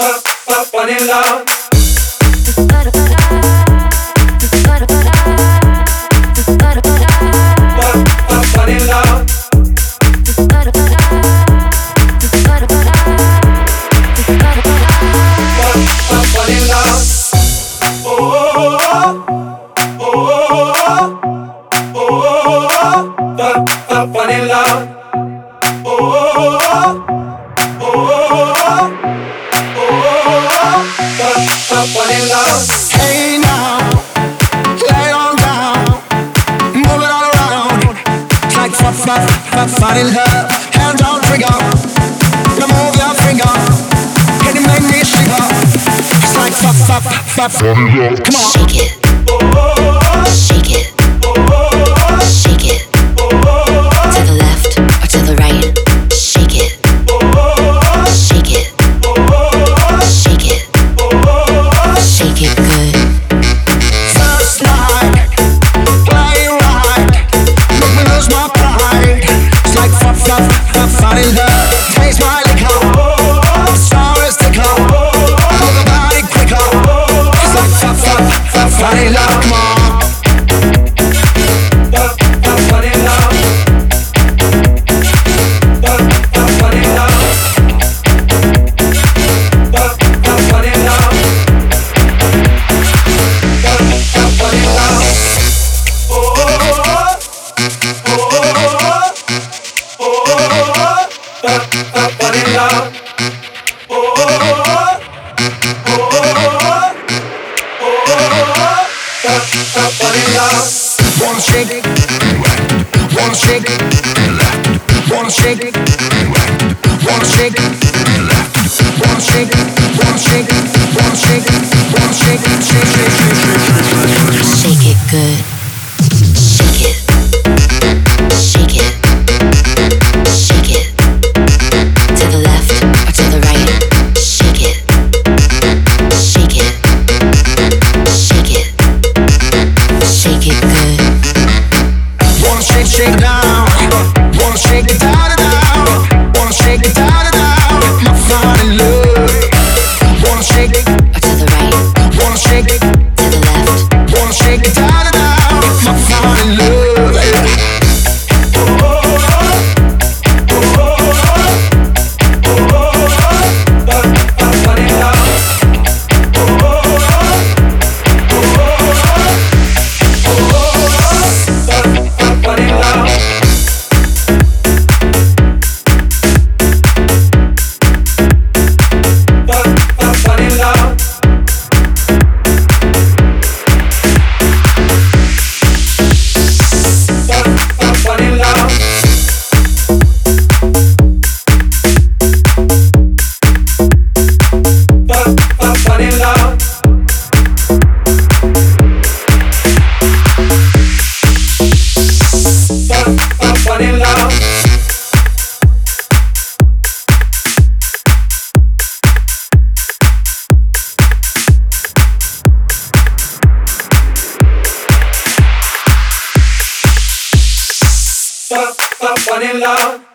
love. Funny love. Oh, oh, oh, oh, oh, funny love. Hey now, lay on down, move it all around. Like on trigger, you move your finger, can you make me like. Come on. Shake it. Wanna shake it, wanna shake wanna shake wanna shake wanna shake wanna shake wanna shake wanna shake it, shake, shake, shake, shake, shake. Shake it good. Shake it. Shake it. Shake it. To the left or to the right. Shake it. Shake it. Shake it. Shake it. one in love.